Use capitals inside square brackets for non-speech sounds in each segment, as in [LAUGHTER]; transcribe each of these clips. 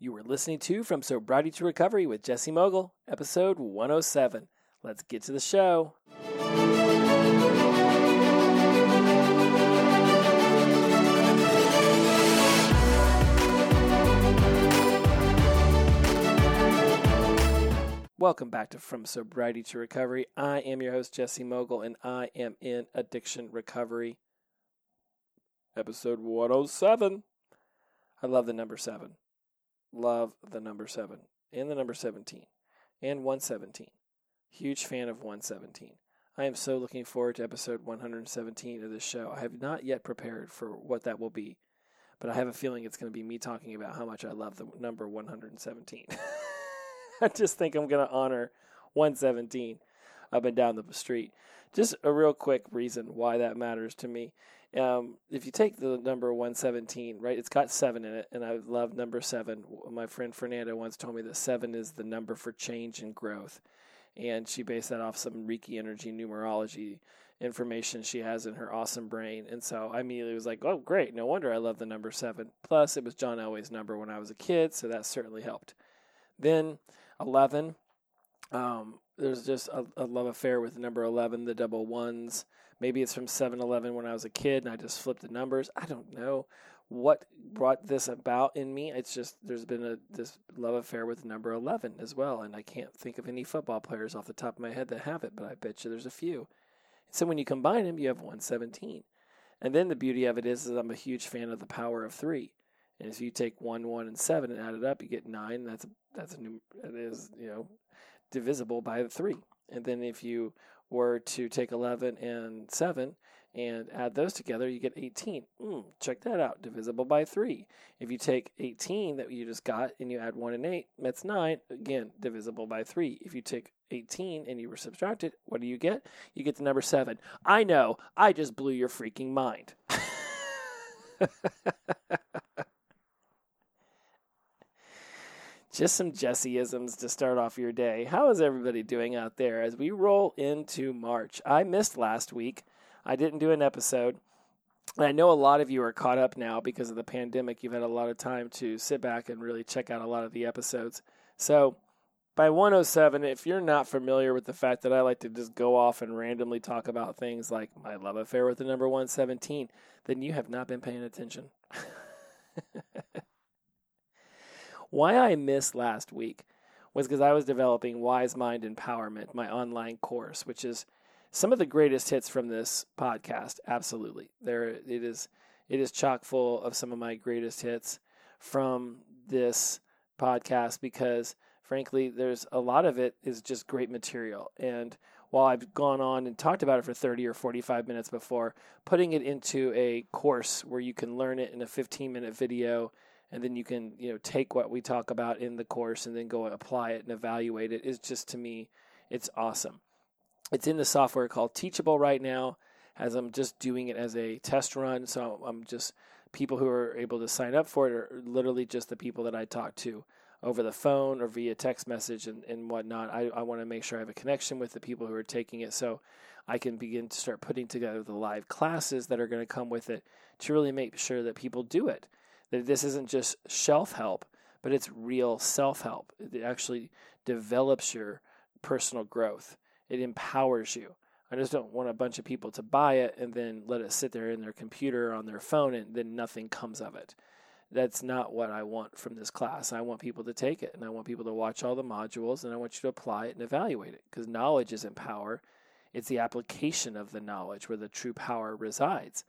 You were listening to From Sobriety to Recovery with Jesse Mogul, episode 107. Let's get to the show. Welcome back to From Sobriety to Recovery. I am your host, Jesse Mogul, and I am in addiction recovery. Episode 107. I love the number seven. Love the number seven and the number 17 and 117. Huge fan of 117. I am so looking forward to episode 117 of this show. I have not yet prepared for what that will be, but I have a feeling it's going to be me talking about how much I love the number 117. [LAUGHS] I just think I'm going to honor 117 up and down the street. Just a real quick reason why that matters to me. Um, if you take the number 117, right, it's got seven in it, and I love number seven. My friend Fernanda once told me that seven is the number for change and growth. And she based that off some Reiki energy numerology information she has in her awesome brain. And so I immediately was like, oh, great. No wonder I love the number seven. Plus, it was John Elway's number when I was a kid, so that certainly helped. Then 11. Um, there's just a, a, love affair with number 11, the double ones. Maybe it's from 7 Eleven when I was a kid and I just flipped the numbers. I don't know what brought this about in me. It's just there's been a this love affair with number 11 as well. And I can't think of any football players off the top of my head that have it, but I bet you there's a few. So when you combine them, you have 117. And then the beauty of it is, is I'm a huge fan of the power of three. And if you take one, one, and seven and add it up, you get nine. That's that's a new. That is you know divisible by the three. And then if you were to take eleven and seven and add those together, you get 18. Mm, check that out, divisible by 3. If you take 18 that you just got and you add 1 and 8, that's 9. Again, divisible by 3. If you take 18 and you were subtracted, what do you get? You get the number 7. I know, I just blew your freaking mind. [LAUGHS] just some Jesseisms to start off your day. How is everybody doing out there as we roll into March? I missed last week. I didn't do an episode. And I know a lot of you are caught up now because of the pandemic. You've had a lot of time to sit back and really check out a lot of the episodes. So, by 107, if you're not familiar with the fact that I like to just go off and randomly talk about things like my love affair with the number 117, then you have not been paying attention. [LAUGHS] Why I missed last week was because I was developing Wise Mind Empowerment, my online course, which is some of the greatest hits from this podcast. Absolutely, there it is. It is chock full of some of my greatest hits from this podcast because, frankly, there's a lot of it is just great material. And while I've gone on and talked about it for 30 or 45 minutes before, putting it into a course where you can learn it in a 15 minute video and then you can you know take what we talk about in the course and then go and apply it and evaluate it. is just to me it's awesome. It's in the software called teachable right now as i'm just doing it as a test run. So i'm just people who are able to sign up for it are literally just the people that i talk to over the phone or via text message and, and whatnot. I, I want to make sure i have a connection with the people who are taking it so i can begin to start putting together the live classes that are going to come with it to really make sure that people do it that this isn't just shelf help, but it's real self help. It actually develops your personal growth, it empowers you. I just don't want a bunch of people to buy it and then let it sit there in their computer or on their phone and then nothing comes of it. That's not what I want from this class. I want people to take it and I want people to watch all the modules and I want you to apply it and evaluate it because knowledge isn't power. It's the application of the knowledge where the true power resides.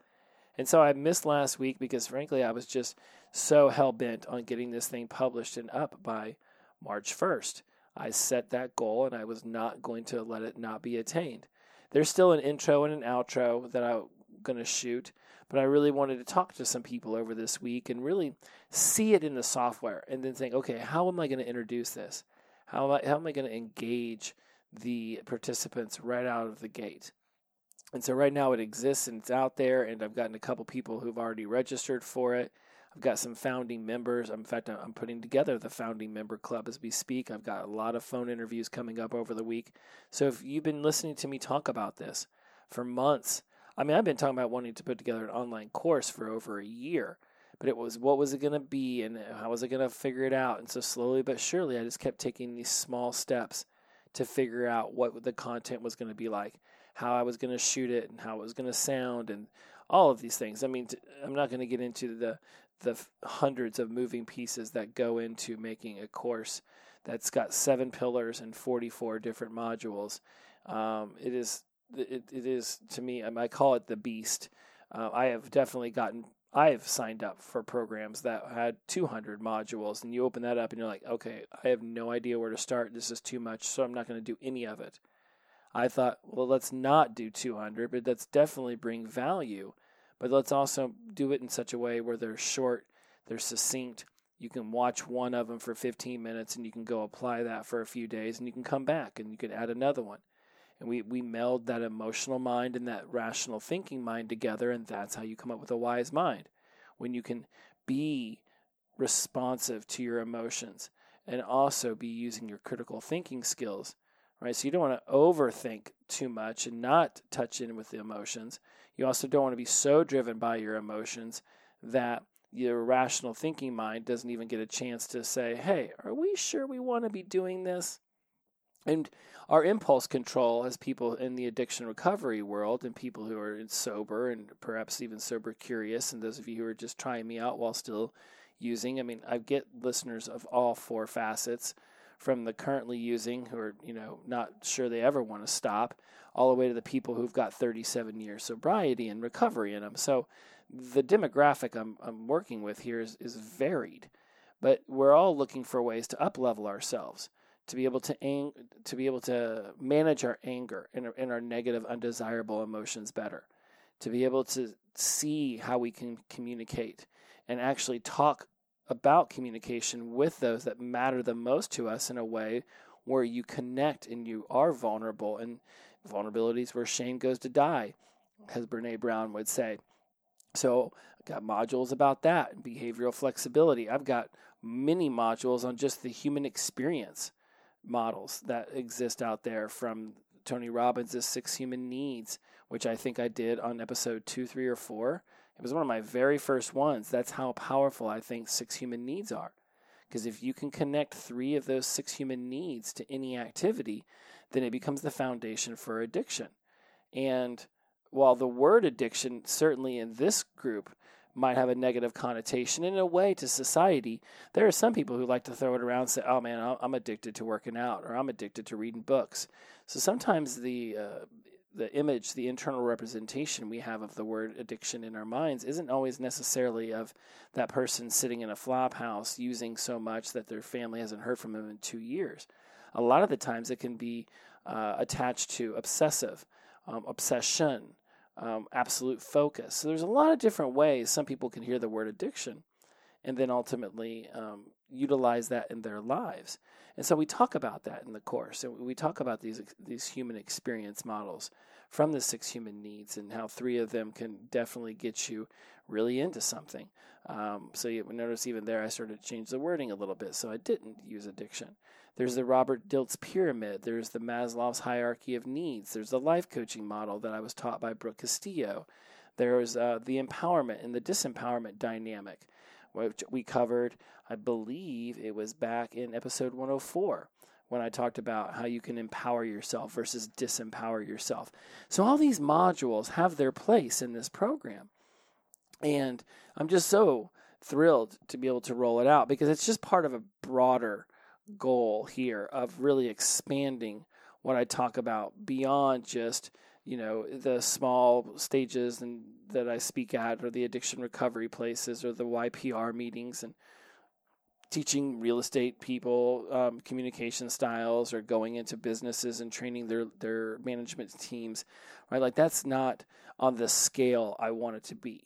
And so I missed last week because, frankly, I was just so hell bent on getting this thing published and up by March 1st. I set that goal and I was not going to let it not be attained. There's still an intro and an outro that I'm going to shoot, but I really wanted to talk to some people over this week and really see it in the software and then think, okay, how am I going to introduce this? How am I, how am I going to engage the participants right out of the gate? And so right now it exists and it's out there, and I've gotten a couple people who've already registered for it. I've got some founding members. In fact, I'm putting together the founding member club as we speak. I've got a lot of phone interviews coming up over the week. So if you've been listening to me talk about this for months, I mean, I've been talking about wanting to put together an online course for over a year but it was what was it going to be and how was I going to figure it out. And so slowly but surely, I just kept taking these small steps to figure out what the content was going to be like, how I was going to shoot it, and how it was going to sound, and all of these things. I mean, I'm not going to get into the the hundreds of moving pieces that go into making a course that's got seven pillars and 44 different modules. Um, it is it, it is to me I call it the beast. Uh, I have definitely gotten I've signed up for programs that had 200 modules, and you open that up and you're like, okay, I have no idea where to start. This is too much, so I'm not going to do any of it. I thought, well, let's not do 200, but let's definitely bring value. But let's also do it in such a way where they're short, they're succinct. You can watch one of them for 15 minutes and you can go apply that for a few days and you can come back and you can add another one. And we, we meld that emotional mind and that rational thinking mind together, and that's how you come up with a wise mind. When you can be responsive to your emotions and also be using your critical thinking skills, right? So you don't want to overthink too much and not touch in with the emotions. You also don't want to be so driven by your emotions that your rational thinking mind doesn't even get a chance to say, hey, are we sure we want to be doing this? And our impulse control as people in the addiction recovery world and people who are sober and perhaps even sober curious, and those of you who are just trying me out while still using. I mean, I get listeners of all four facets from the currently using who are, you know, not sure they ever want to stop, all the way to the people who've got 37 years sobriety and recovery in them. So the demographic I'm, I'm working with here is, is varied, but we're all looking for ways to up level ourselves to be able to ang- to be able to manage our anger and, and our negative undesirable emotions better to be able to see how we can communicate and actually talk about communication with those that matter the most to us in a way where you connect and you are vulnerable and vulnerabilities where shame goes to die as brene brown would say so i've got modules about that behavioral flexibility i've got many modules on just the human experience models that exist out there from Tony Robbins' Six Human Needs, which I think I did on episode two, three, or four. It was one of my very first ones. That's how powerful I think Six Human Needs are. Because if you can connect three of those six human needs to any activity, then it becomes the foundation for addiction. And while the word addiction, certainly in this group, might have a negative connotation in a way to society. There are some people who like to throw it around and say, "Oh man, I'm addicted to working out," or "I'm addicted to reading books." So sometimes the uh, the image, the internal representation we have of the word addiction in our minds isn't always necessarily of that person sitting in a flop house using so much that their family hasn't heard from them in two years. A lot of the times it can be uh, attached to obsessive, um, obsession, um, absolute focus. So there's a lot of different ways some people can hear the word addiction and then ultimately um, utilize that in their lives. And so we talk about that in the course, and we talk about these these human experience models from the six human needs and how three of them can definitely get you really into something. Um, so you notice even there, I started to change the wording a little bit, so I didn't use addiction. There's the Robert Dilts pyramid. There's the Maslow's hierarchy of needs. There's the life coaching model that I was taught by Brooke Castillo. There's uh, the empowerment and the disempowerment dynamic, which we covered, I believe it was back in episode 104 when I talked about how you can empower yourself versus disempower yourself. So, all these modules have their place in this program. And I'm just so thrilled to be able to roll it out because it's just part of a broader goal here of really expanding what I talk about beyond just you know the small stages and that I speak at or the addiction recovery places or the YPR meetings and teaching real estate people um, communication styles or going into businesses and training their their management teams right like that's not on the scale I want it to be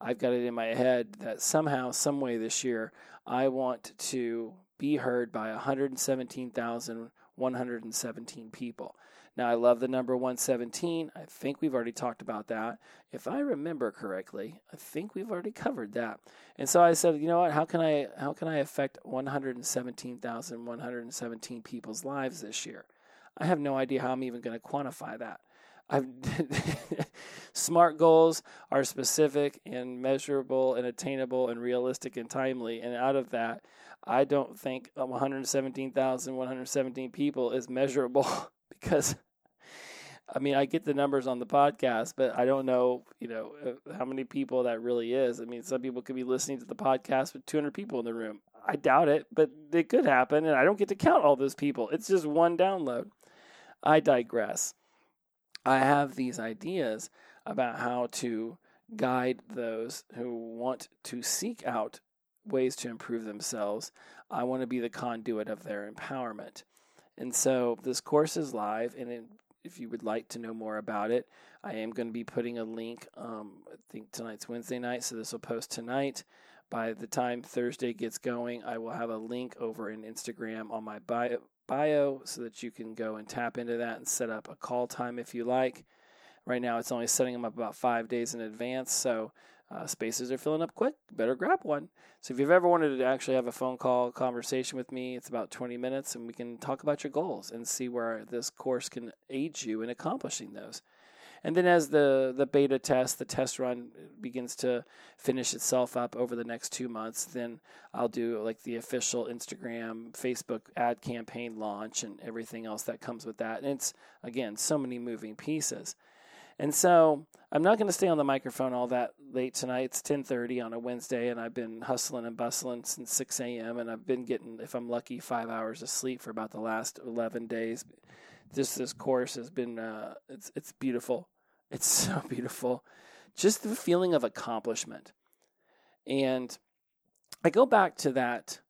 I've got it in my head that somehow some way this year I want to be heard by 117,117 people. Now, I love the number 117. I think we've already talked about that. If I remember correctly, I think we've already covered that. And so I said, you know what? How can I how can I affect 117,117 people's lives this year? I have no idea how I'm even going to quantify that. I've [LAUGHS] smart goals are specific and measurable and attainable and realistic and timely. And out of that, I don't think 117,117 people is measurable [LAUGHS] because I mean, I get the numbers on the podcast, but I don't know, you know, uh, how many people that really is. I mean, some people could be listening to the podcast with 200 people in the room. I doubt it, but it could happen, and I don't get to count all those people. It's just one download. I digress. I have these ideas about how to guide those who want to seek out ways to improve themselves. I want to be the conduit of their empowerment. And so this course is live, and it if you would like to know more about it, I am going to be putting a link. Um, I think tonight's Wednesday night, so this will post tonight. By the time Thursday gets going, I will have a link over in Instagram on my bio, bio so that you can go and tap into that and set up a call time if you like. Right now, it's only setting them up about five days in advance, so uh, spaces are filling up quick. Better grab one. So if you've ever wanted to actually have a phone call conversation with me, it's about 20 minutes, and we can talk about your goals and see where this course can aid you in accomplishing those. And then as the, the beta test, the test run begins to finish itself up over the next two months, then I'll do like the official Instagram, Facebook ad campaign launch and everything else that comes with that. And it's, again, so many moving pieces. And so I'm not going to stay on the microphone all that late tonight. It's 10:30 on a Wednesday, and I've been hustling and bustling since 6 a.m. And I've been getting, if I'm lucky, five hours of sleep for about the last 11 days. Just this course has been, uh, it's it's beautiful. It's [LAUGHS] so beautiful. Just the feeling of accomplishment. And I go back to that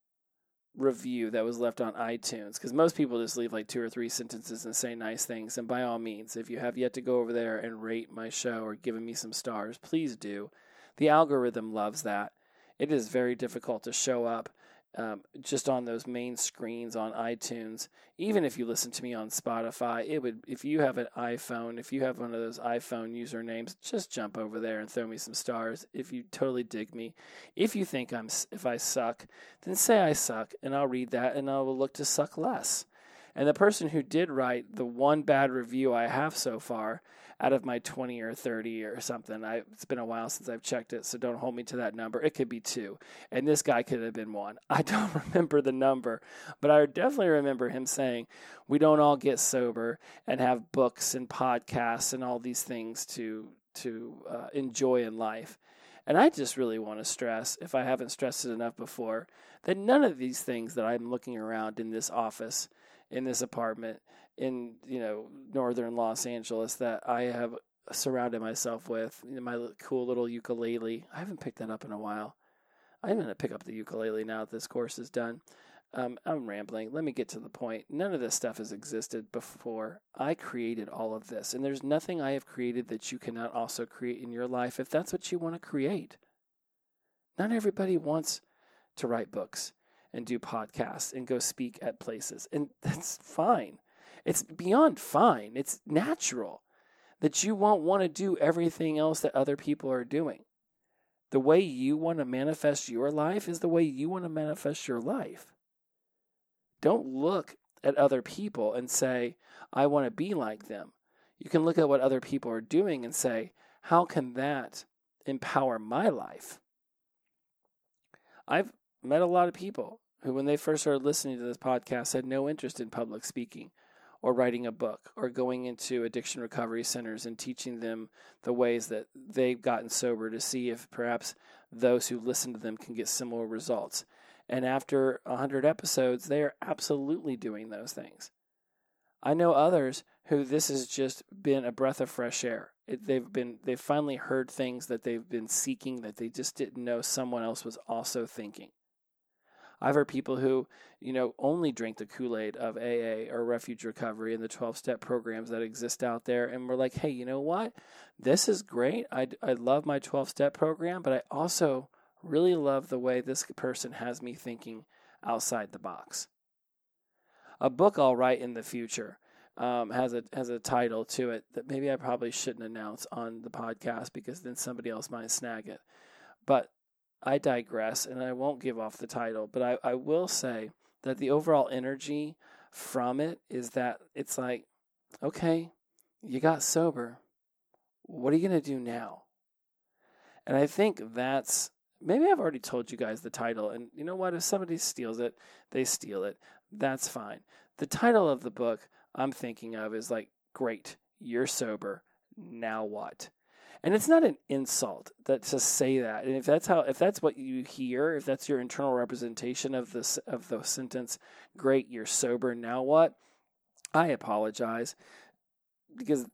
review that was left on iTunes because most people just leave like two or three sentences and say nice things. And by all means, if you have yet to go over there and rate my show or give me some stars, please do. The algorithm loves that. It is very difficult to show up um, just on those main screens on iTunes. Even if you listen to me on Spotify, it would. If you have an iPhone, if you have one of those iPhone usernames, just jump over there and throw me some stars. If you totally dig me, if you think I'm, if I suck, then say I suck, and I'll read that, and I will look to suck less. And the person who did write the one bad review I have so far out of my 20 or 30 or something. I, it's been a while since I've checked it, so don't hold me to that number. It could be two. And this guy could have been one. [LAUGHS] I don't [LAUGHS] remember the number, but I definitely remember him saying, We don't all get sober and have books and podcasts and all these things to, to uh, enjoy in life. And I just really want to stress, if I haven't stressed it enough before, that none of these things that I'm looking around in this office, in this apartment, in you know northern Los Angeles that I have surrounded myself with. You know, my cool little ukulele. I haven't picked that up in a while. I'm going to pick up the ukulele now that this course is done. Um, I'm rambling. Let me get to the point. None of this stuff has existed before. I created all of this, and there's nothing I have created that you cannot also create in your life if that's what you want to create. Not everybody wants to write books and do podcasts and go speak at places, and that's fine. It's beyond fine. It's natural that you won't want to do everything else that other people are doing. The way you want to manifest your life is the way you want to manifest your life. Don't look at other people and say, I want to be like them. You can look at what other people are doing and say, how can that empower my life? I've met a lot of people who, when they first started listening to this podcast, had no interest in public speaking or writing a book or going into addiction recovery centers and teaching them the ways that they've gotten sober to see if perhaps those who listen to them can get similar results. And after 100 episodes, they are absolutely doing those things. I know others who this has just been a breath of fresh air. It, they've been they've finally heard things that they've been seeking that they just didn't know someone else was also thinking. I've heard people who, you know, only drink the Kool Aid of AA or refuge recovery and the 12 step programs that exist out there. And we're like, hey, you know what? This is great. I, I love my 12 step program, but I also really love the way this person has me thinking outside the box. A book I'll write in the future. Um, has a has a title to it that maybe I probably shouldn't announce on the podcast because then somebody else might snag it. But I digress and I won't give off the title, but I, I will say that the overall energy from it is that it's like, okay, you got sober. What are you going to do now? And I think that's maybe I've already told you guys the title. And you know what? If somebody steals it, they steal it. That's fine. The title of the book I'm thinking of is like, Great, you're sober. Now what? And it's not an insult that to say that. And if that's how, if that's what you hear, if that's your internal representation of this of the sentence, "Great, you're sober." Now what? I apologize because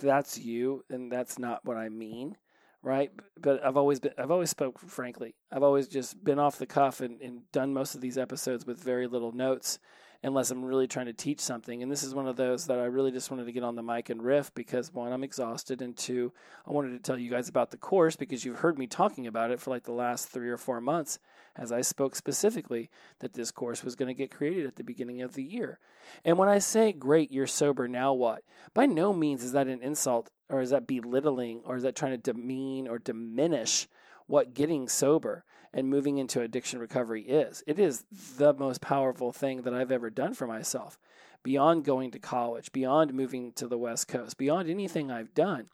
that's you, and that's not what I mean, right? But I've always been, I've always spoke frankly. I've always just been off the cuff and, and done most of these episodes with very little notes unless I'm really trying to teach something. And this is one of those that I really just wanted to get on the mic and riff because one, I'm exhausted, and two, I wanted to tell you guys about the course because you've heard me talking about it for like the last three or four months as I spoke specifically that this course was going to get created at the beginning of the year. And when I say, great, you're sober, now what? By no means is that an insult or is that belittling or is that trying to demean or diminish what getting sober and moving into addiction recovery is. It is the most powerful thing that I've ever done for myself. Beyond going to college, beyond moving to the West Coast, beyond anything I've done,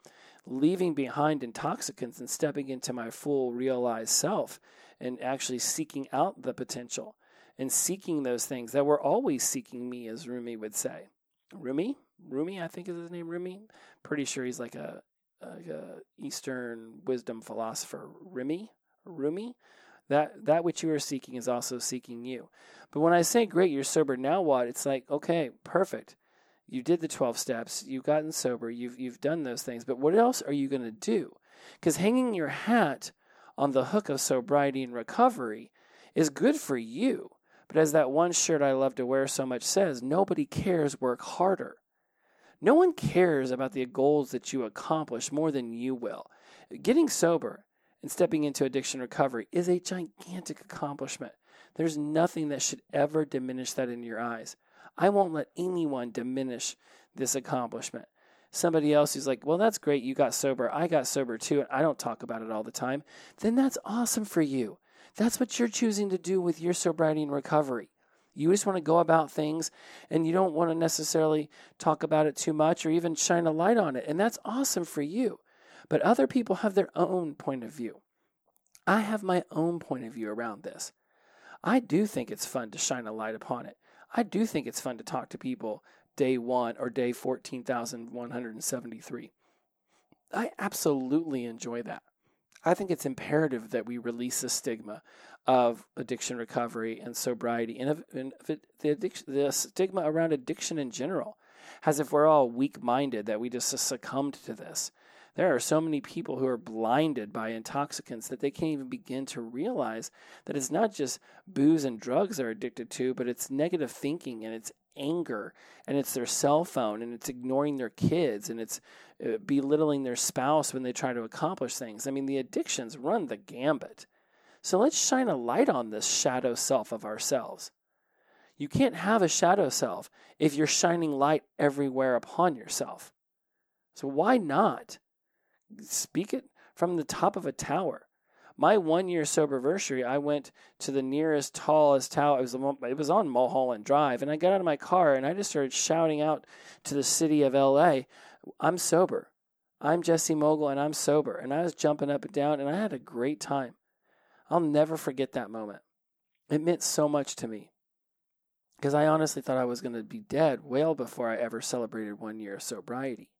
leaving behind intoxicants and stepping into my full realized self and actually seeking out the potential and seeking those things that were always seeking me, as Rumi would say. Rumi? Rumi, I think is his name, Rumi. Pretty sure he's like a, like a Eastern wisdom philosopher. Rumi? Rumi? That that which you are seeking is also seeking you. But when I say great, you're sober, now what? It's like, okay, perfect. You did the 12 steps, you've gotten sober, you've you've done those things, but what else are you going to do? Cuz hanging your hat on the hook of sobriety and recovery is good for you. But as that one shirt I love to wear so much says, nobody cares work harder. No one cares about the goals that you accomplish more than you will. Getting sober and stepping into addiction recovery is a gigantic accomplishment. There's nothing that should ever diminish that in your eyes. I won't let anyone diminish this accomplishment. Somebody else who's like, well, that's great. You got sober. I got sober too. And I don't talk about it all the time. Then that's awesome for you. That's what you're choosing to do with your sobriety and recovery. You just want to go about things and you don't want to necessarily talk about it too much or even shine a light on it. And that's awesome for you. But other people have their own point of view. I have my own point of view around this. I do think it's fun to shine a light upon it. I do think it's fun to talk to people day one or day 14,173. I absolutely enjoy that. I think it's imperative that we release the stigma of addiction recovery and sobriety and, and it, the, addiction, the stigma around addiction in general, as if we're all weak minded, that we just succumbed to this. There are so many people who are blinded by intoxicants that they can't even begin to realize that it's not just booze and drugs they're addicted to, but it's negative thinking and it's anger and it's their cell phone and it's ignoring their kids and it's uh, belittling their spouse when they try to accomplish things. I mean, the addictions run the gambit. So let's shine a light on this shadow self of ourselves. You can't have a shadow self if you're shining light everywhere upon yourself. So why not? Speak it from the top of a tower. My one year sober anniversary, I went to the nearest tallest tower. It was, it was on Mulholland Drive, and I got out of my car and I just started shouting out to the city of LA, "I'm sober. I'm Jesse Mogul, and I'm sober." And I was jumping up and down, and I had a great time. I'll never forget that moment. It meant so much to me because I honestly thought I was going to be dead well before I ever celebrated one year of sobriety.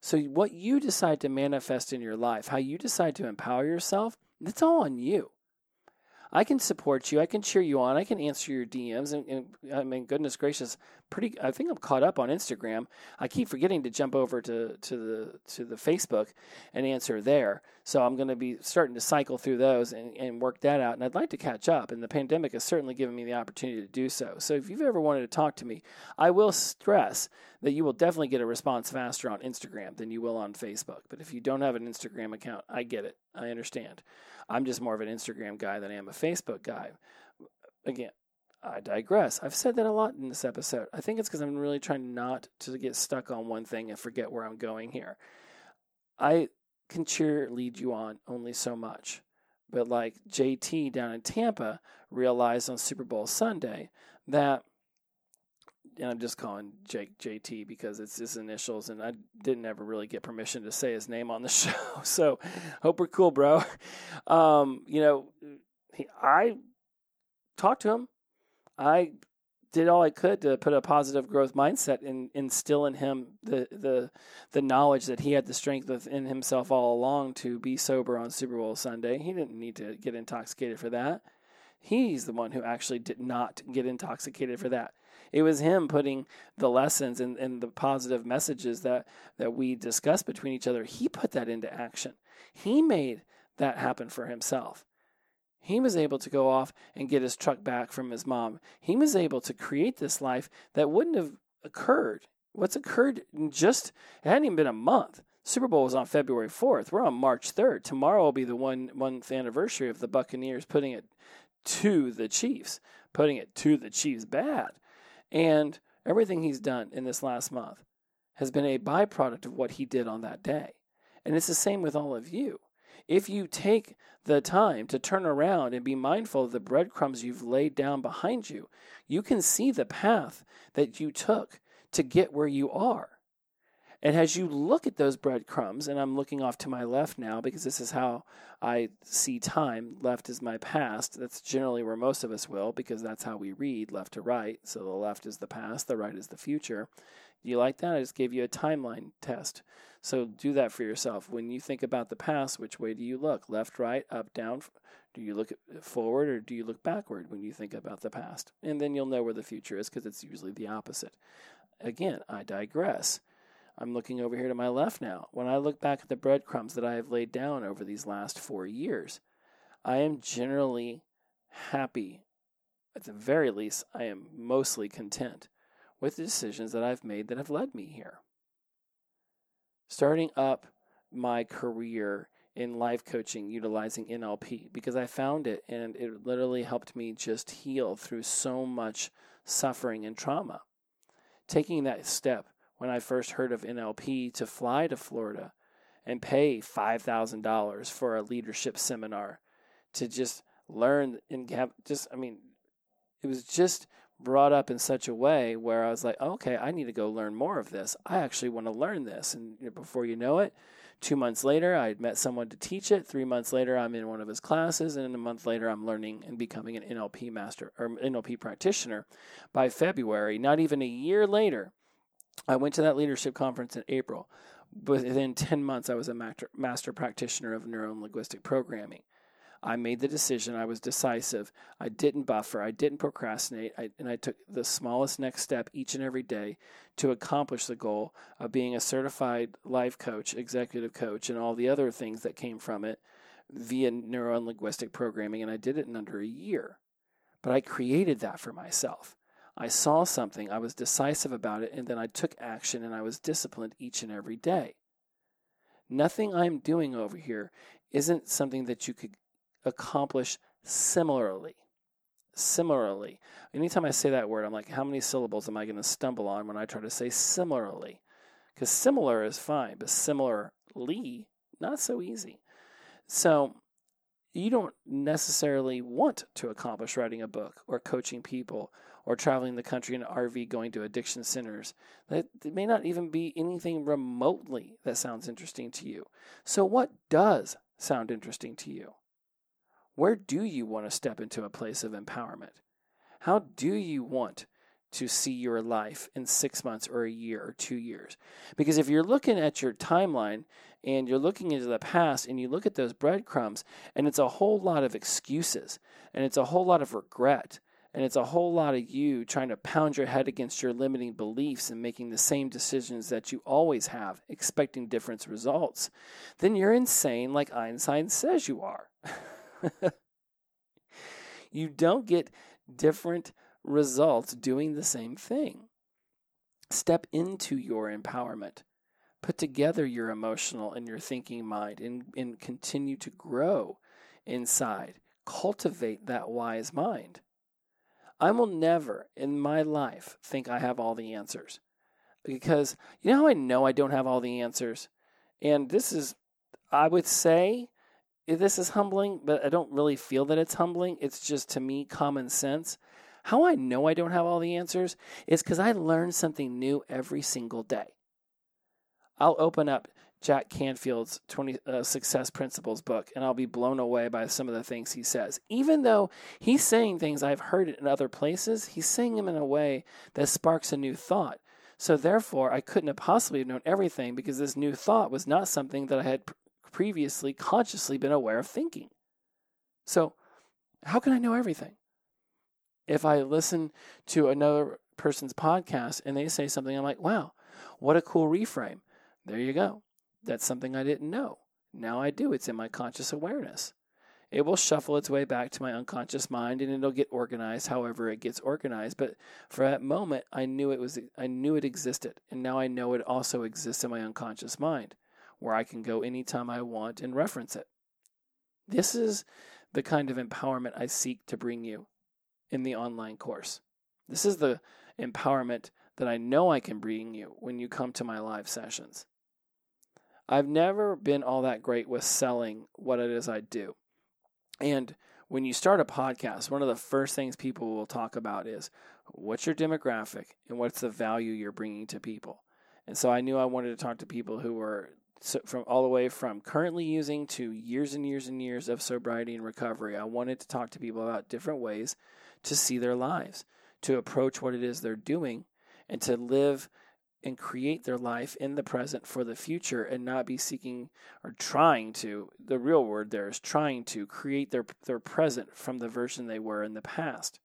So, what you decide to manifest in your life, how you decide to empower yourself, it's all on you. I can support you. I can cheer you on. I can answer your DMs. And, and, I mean, goodness gracious, pretty. I think I'm caught up on Instagram. I keep forgetting to jump over to to the to the Facebook and answer there. So I'm going to be starting to cycle through those and, and work that out. And I'd like to catch up. And the pandemic has certainly given me the opportunity to do so. So if you've ever wanted to talk to me, I will stress that you will definitely get a response faster on Instagram than you will on Facebook. But if you don't have an Instagram account, I get it. I understand. I'm just more of an Instagram guy than I am a Facebook guy. Again, I digress. I've said that a lot in this episode. I think it's because I'm really trying not to get stuck on one thing and forget where I'm going here. I can cheerlead you on only so much. But like JT down in Tampa realized on Super Bowl Sunday that and I'm just calling Jake JT because it's his initials, and I didn't ever really get permission to say his name on the [LAUGHS] show. So hope we're cool, bro. Um, you know, he, I talked to him. I did all I could to put a positive growth mindset and instill in him the the the knowledge that he had the strength within himself all along to be sober on Super Bowl Sunday. He didn't need to get intoxicated for that. He's the one who actually did not get intoxicated for that. It was him putting the lessons and, and the positive messages that, that we discussed between each other. He put that into action. He made that happen for himself. He was able to go off and get his truck back from his mom. He was able to create this life that wouldn't have occurred. What's occurred in just, it hadn't even been a month. Super Bowl was on February 4th. We're on March 3rd. Tomorrow will be the one month anniversary of the Buccaneers putting it to the Chiefs, putting it to the Chiefs bad. And everything he's done in this last month has been a byproduct of what he did on that day. And it's the same with all of you. If you take the time to turn around and be mindful of the breadcrumbs you've laid down behind you, you can see the path that you took to get where you are. And as you look at those breadcrumbs, and I'm looking off to my left now because this is how I see time. Left is my past. That's generally where most of us will because that's how we read left to right. So the left is the past, the right is the future. Do you like that? I just gave you a timeline test. So do that for yourself. When you think about the past, which way do you look? Left, right, up, down? Do you look forward or do you look backward when you think about the past? And then you'll know where the future is because it's usually the opposite. Again, I digress. I'm looking over here to my left now. When I look back at the breadcrumbs that I have laid down over these last four years, I am generally happy. At the very least, I am mostly content with the decisions that I've made that have led me here. Starting up my career in life coaching utilizing NLP because I found it and it literally helped me just heal through so much suffering and trauma. Taking that step when I first heard of NLP to fly to Florida and pay $5,000 for a leadership seminar to just learn and have just, I mean, it was just brought up in such a way where I was like, okay, I need to go learn more of this. I actually want to learn this. And before you know it, two months later, I met someone to teach it. Three months later, I'm in one of his classes. And a month later, I'm learning and becoming an NLP master or NLP practitioner. By February, not even a year later, I went to that leadership conference in April. Within 10 months, I was a master, master practitioner of neuro linguistic programming. I made the decision. I was decisive. I didn't buffer. I didn't procrastinate. I, and I took the smallest next step each and every day to accomplish the goal of being a certified life coach, executive coach, and all the other things that came from it via neuro linguistic programming. And I did it in under a year. But I created that for myself. I saw something, I was decisive about it, and then I took action and I was disciplined each and every day. Nothing I'm doing over here isn't something that you could accomplish similarly. Similarly. Anytime I say that word, I'm like, how many syllables am I going to stumble on when I try to say similarly? Because similar is fine, but similarly, not so easy. So you don't necessarily want to accomplish writing a book or coaching people or traveling the country in an RV going to addiction centers. That may not even be anything remotely that sounds interesting to you. So, what does sound interesting to you? Where do you want to step into a place of empowerment? How do you want to see your life in six months or a year or two years? Because if you're looking at your timeline and you're looking into the past and you look at those breadcrumbs and it's a whole lot of excuses and it's a whole lot of regret and it's a whole lot of you trying to pound your head against your limiting beliefs and making the same decisions that you always have, expecting different results, then you're insane like Einstein says you are. [LAUGHS] [LAUGHS] you don't get different results doing the same thing. Step into your empowerment. Put together your emotional and your thinking mind and, and continue to grow inside. Cultivate that wise mind. I will never in my life think I have all the answers. Because you know how I know I don't have all the answers? And this is, I would say, this is humbling, but I don't really feel that it's humbling. It's just to me common sense. How I know I don't have all the answers is because I learn something new every single day. I'll open up Jack Canfield's 20 uh, Success Principles book and I'll be blown away by some of the things he says. Even though he's saying things I've heard in other places, he's saying them in a way that sparks a new thought. So therefore, I couldn't have possibly known everything because this new thought was not something that I had previously consciously been aware of thinking. So, how can I know everything? If I listen to another person's podcast and they say something, I'm like, wow, what a cool reframe. There you go. That's something I didn't know. Now I do. It's in my conscious awareness. It will shuffle its way back to my unconscious mind and it'll get organized however it gets organized. But for that moment, I knew it was I knew it existed. And now I know it also exists in my unconscious mind, where I can go anytime I want and reference it. This is the kind of empowerment I seek to bring you in the online course. This is the empowerment that I know I can bring you when you come to my live sessions. I've never been all that great with selling what it is I do. And when you start a podcast, one of the first things people will talk about is what's your demographic and what's the value you're bringing to people. And so I knew I wanted to talk to people who were from all the way from currently using to years and years and years of sobriety and recovery. I wanted to talk to people about different ways to see their lives, to approach what it is they're doing, and to live and create their life in the present for the future and not be seeking or trying to the real word there is trying to create their their present from the version they were in the past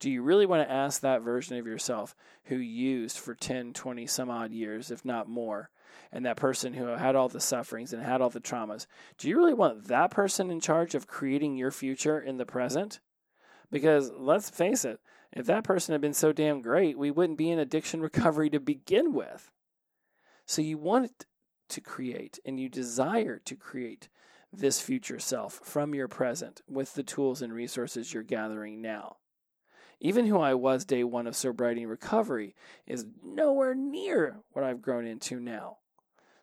do you really want to ask that version of yourself who used for 10 20 some odd years if not more and that person who had all the sufferings and had all the traumas do you really want that person in charge of creating your future in the present because let's face it if that person had been so damn great, we wouldn't be in addiction [LAUGHS] recovery to begin with. So you want to create and you desire to create this future self from your present with the tools and resources you're gathering now. Even who I was day one of sobriety and recovery is nowhere near what I've grown into now.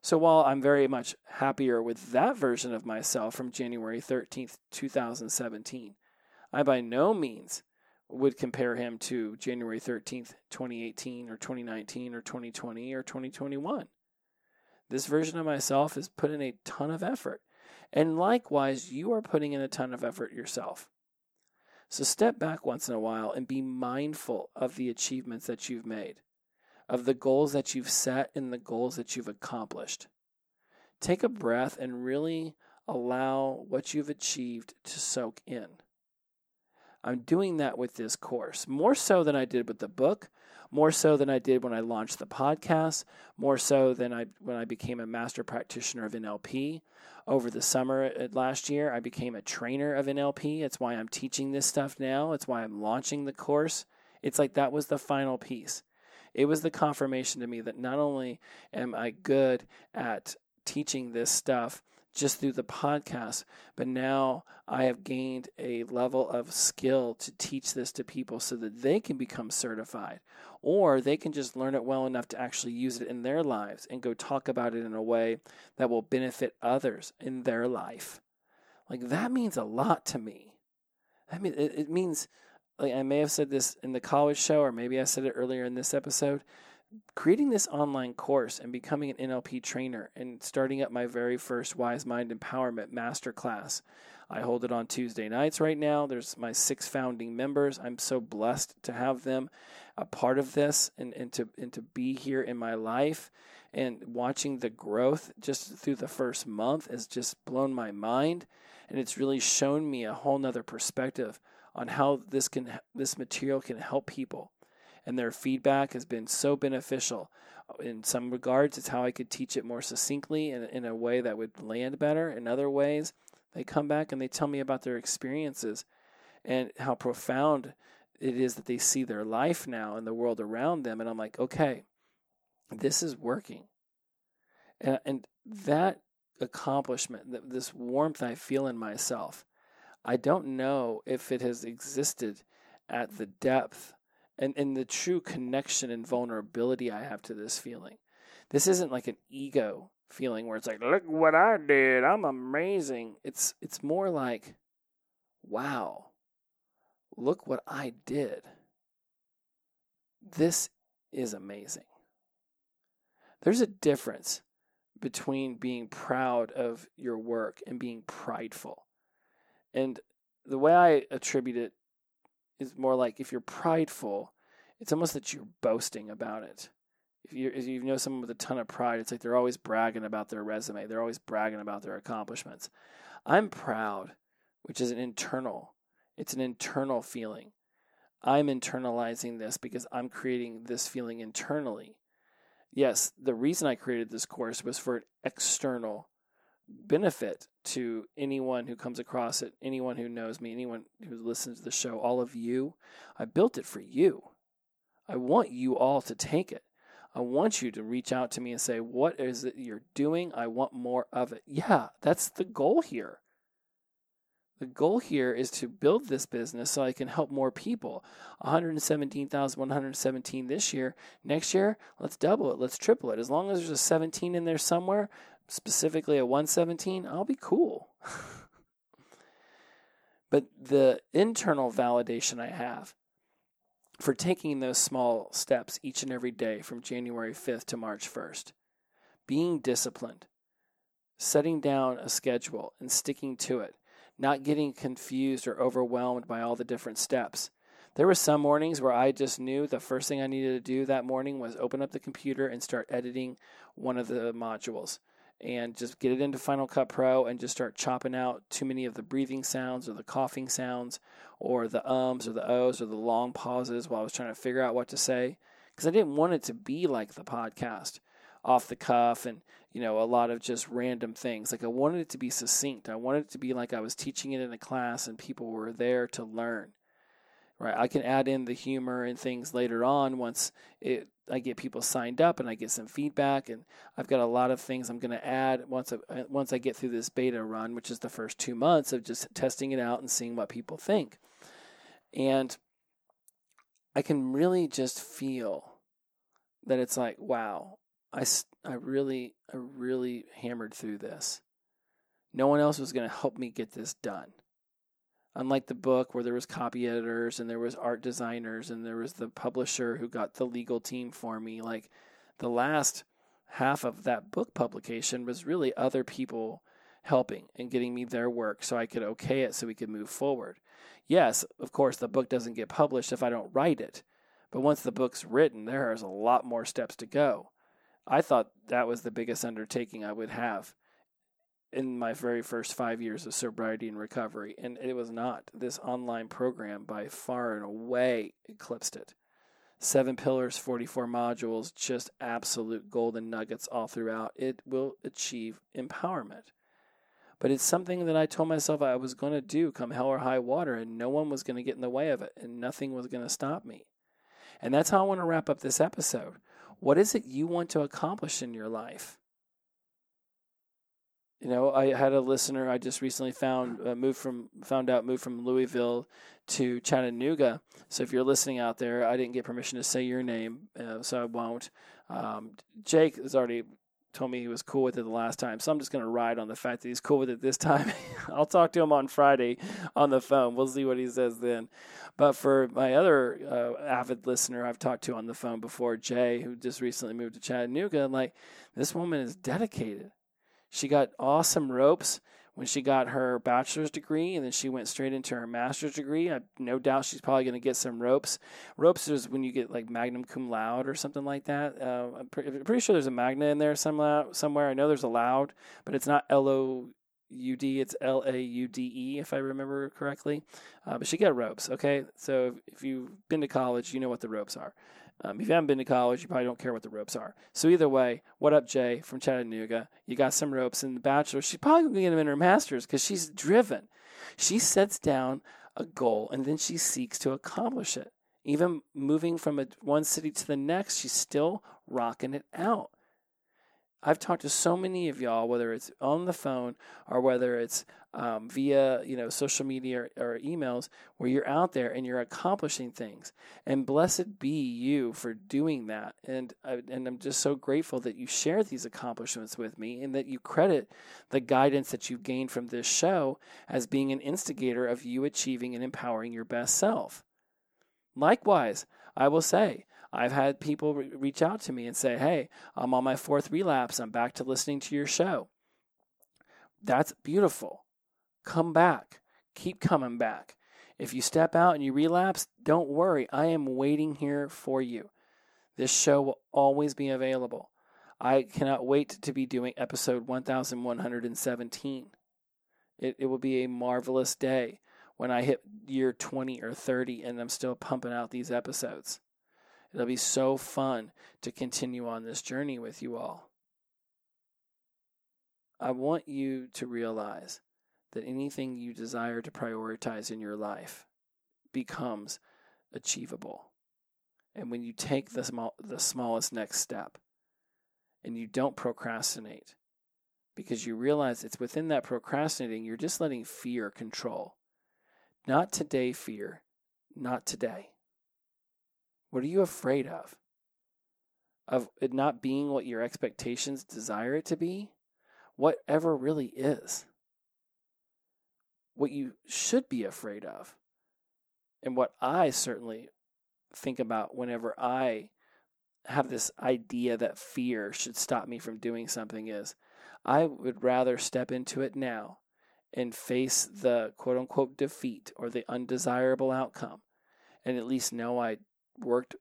So while I'm very much happier with that version of myself from January 13th, 2017, I by no means would compare him to January 13th, 2018 or 2019 or 2020 or 2021. This version of myself has put in a ton of effort. And likewise, you are putting in a ton of effort yourself. So step back once in a while and be mindful of the achievements that you've made, of the goals that you've set and the goals that you've accomplished. Take a breath and really allow what you've achieved to soak in. I'm doing that with this course more so than I did with the book, more so than I did when I launched the podcast, more so than I when I became a master practitioner of NLP. Over the summer uh, last year, I became a trainer of NLP. It's why I'm teaching this stuff now. It's why I'm launching the course. It's like that was the final piece. It was the confirmation to me that not only am I good at teaching this stuff, just through the podcast, but now I have gained a level of skill to teach this to people so that they can become certified or they can just learn it well enough to actually use it in their lives and go talk about it in a way that will benefit others in their life. Like that means a lot to me. I mean, it, it means like I may have said this in the college show, or maybe I said it earlier in this episode creating this online course and becoming an NLP trainer and starting up my very first Wise Mind Empowerment Masterclass. I hold it on Tuesday nights right now. There's my six founding members. I'm so blessed to have them a part of this and, and to and to be here in my life and watching the growth just through the first month has just blown my mind and it's really shown me a whole nother perspective on how this can this material can help people and their feedback has been so beneficial. In some regards, it's how I could teach it more succinctly and in a way that would land better. In other ways, they come back and they tell me about their experiences and how profound it is that they see their life now and the world around them. And I'm like, okay, this is working. And, and that accomplishment, this warmth I feel in myself, I don't know if it has existed at the depth and, and the true connection and vulnerability I have to this feeling. This isn't like an ego feeling where it's like, look what I did, I'm amazing. It's it's more like, wow, look what I did. This is amazing. There's a difference between being proud of your work and being prideful. And the way I attribute it is more like if you're prideful, it's almost that you're boasting about it. If you if you know someone with a ton of pride, it's like they're always bragging about their resume. They're always bragging about their accomplishments. I'm proud, which is an internal. It's an internal feeling. I'm internalizing this because I'm creating this feeling internally. Yes, the reason I created this course was for an external benefit to anyone who comes across it, anyone who knows me, anyone who listens to the show, all of you. I built it for you. I want you all to take it. I want you to reach out to me and say, What is it you're doing? I want more of it. Yeah, that's the goal here. The goal here is to build this business so I can help more people. 117,117 this year. Next year, let's double it. Let's triple it. As long as there's a 17 in there somewhere, specifically a 117, I'll be cool. [LAUGHS] but the internal validation I have for taking those small steps each and every day from January 5th to March 1st, being disciplined, setting down a schedule and sticking to it not getting confused or overwhelmed by all the different steps. There were some mornings where I just knew the first thing I needed to do that morning was open up the computer and start editing one of the modules and just get it into Final Cut Pro and just start chopping out too many of the breathing sounds or the coughing sounds or the ums or the ohs or the long pauses while I was trying to figure out what to say because I didn't want it to be like the podcast off the cuff and you know a lot of just random things. Like i wanted it to be succinct. I wanted it to be like i was teaching it in a class and people were there to learn right? I can add in the humor and things later on once it i get people signed up and i get some feedback and i've got a lot of things i'm going to add once I, uh, once i get through this beta run which is the first 2 months of just testing it out and seeing what people think. And i can really just feel that it's like wow I, I really, I really hammered through this. No one else was going to help me get this done. Unlike the book where there was copy editors and there was art designers and there was the publisher who got the legal team for me, like the last half of that book publication was really other people helping and getting me their work so I could okay it so we could move forward. Yes, of course, the book doesn't get published if I don't write it. But once the book's written, there is a lot more steps to go. I thought that was the biggest undertaking I would have in my very first five years of sobriety and recovery. And it was not. This online program by far and away eclipsed it. Seven pillars, 44 modules, just absolute golden nuggets all throughout. It will achieve empowerment. But it's something that I told myself I was going to do come hell or high water, and no one was going to get in the way of it, and nothing was going to stop me. And that's how I want to wrap up this episode. What is it you want to accomplish in your life? You know, I had a listener I just recently found uh, moved from found out moved from Louisville to Chattanooga. So if you're listening out there, I didn't get permission to say your name, uh, so I won't. Um, Jake has already told me he was cool with it the last time, so I'm just going to ride on the fact that he's cool with it this time. [LAUGHS] I'll talk to him on Friday on the phone. We'll see what he says then. But for my other uh, avid listener I've talked to on the phone before, Jay, who just recently moved to Chattanooga, I'm like, this woman is dedicated. She got awesome ropes when she got her bachelor's degree and then she went straight into her master's degree. I no doubt she's probably going to get some ropes. Ropes is when you get like magna cum laude or something like that. Uh, I'm, pre- I'm, pretty sure there's a magna in there somewhere. Somewhere I know there's a loud, but it's not L O U D. It's L A U D E if I remember correctly. Uh, but she got ropes. Okay, so if you've been to college, you know what the ropes are. Um, if you haven't been to college, you probably don't care what the ropes are. So either way, what up, Jay from Chattanooga? You got some ropes in the bachelor. She's probably going to get them in her master's because she's driven. She sets down a goal and then she seeks to accomplish it. Even moving from a, one city to the next, she's still rocking it out. I've talked to so many of y'all, whether it's on the phone or whether it's um, via you know social media or, or, emails, where you're out there and you're accomplishing things. And blessed be you for doing that. And I, and I'm just so grateful that you share these accomplishments with me and that you credit the guidance that you've gained from this show as being an instigator of you achieving and empowering your best self. Likewise, I will say I've had people re- reach out to me and say, Hey, I'm on my fourth relapse. I'm back to listening to your show. That's beautiful. Come back. Keep coming back. If you step out and you relapse, don't worry. I am waiting here for you. This show will always be available. I cannot wait to be doing episode 1117. It, it will be a marvelous day when I hit year 20 or 30 and I'm still pumping out these episodes. It'll be so fun to continue on this journey with you all. I want you to realize that anything you desire to prioritize in your life becomes achievable. And when you take the small, the smallest next step and you don't procrastinate because you realize it's within that procrastinating, you're just letting fear control. Not today, fear. Not today. What are you afraid of? Of it not being what your expectations desire it to be? Whatever really is. What you should be afraid of, and what I certainly think about whenever I have this idea that fear should stop me from doing something is I would rather step into it now and face the quote unquote defeat or the undesirable outcome and at least know I worked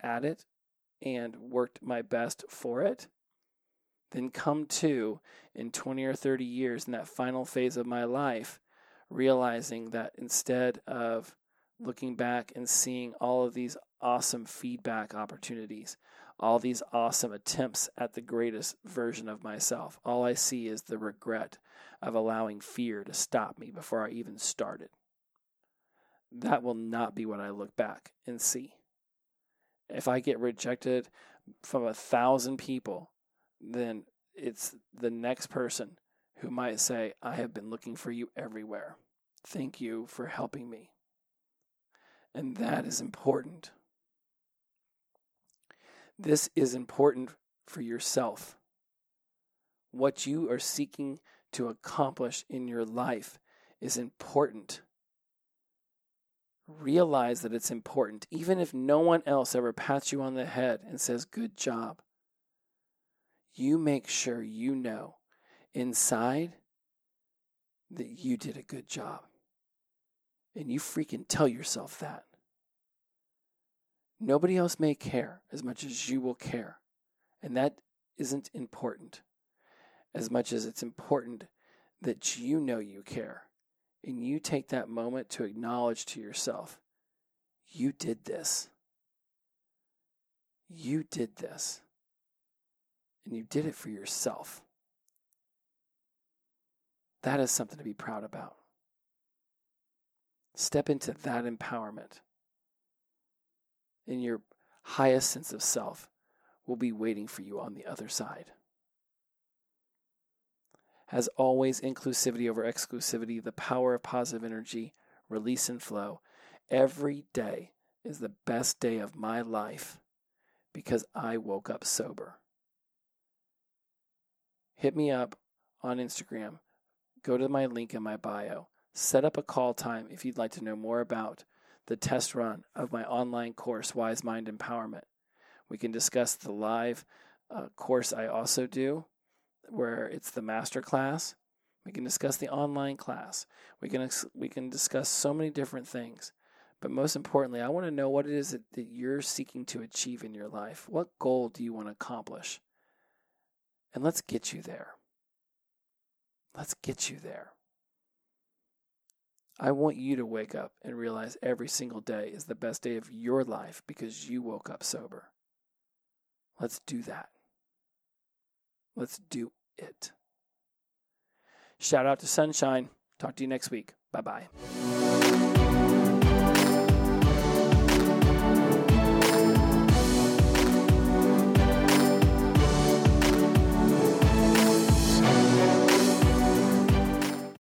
at it and worked my best for it, then come to in 20 or 30 years in that final phase of my life, realizing that instead of looking back and seeing all of these awesome feedback opportunities, all these awesome attempts at the greatest version of myself, all I see is the regret of allowing fear to stop me before I even started. That will not be what I look back and see if I get rejected from a thousand people, then it's the next person who might say, I have been looking for you everywhere. Thank you for helping me. And that is important. This is important for yourself. What you are seeking to accomplish in your life is important realize that it's important, even if no one else ever pats you on the head and says, Good job. You make sure you know inside that you did a good job. And you freaking tell yourself that. Nobody else may care as much as you will care. And that isn't important as much as it's important that you know you care and you take that moment to acknowledge to yourself, you did this. You did this. And you did it for yourself. That is something to be proud about. Step into that empowerment. And your highest sense of self will be waiting for you on the other side. As always, inclusivity over exclusivity, the power of positive energy, release and flow. Every day is the best day of my life because I woke up sober. Hit me up on Instagram. Go to my link in my bio. Set up a call time if you'd like to know more about the test run of my online course, Wise Mind Empowerment. We can discuss the live uh, course I also do where it's the master class. We can discuss the online class. We can we can discuss so many different things. But most importantly, I want to know what it is that, that you're seeking to achieve in your life. What goal do you want to accomplish? And let's get you there. Let's get you there. I want you to wake up and realize every single day is the best day of your life because you woke up sober. Let's do that. Let's do it. Shout out to Sunshine. Talk to you next week. Bye bye.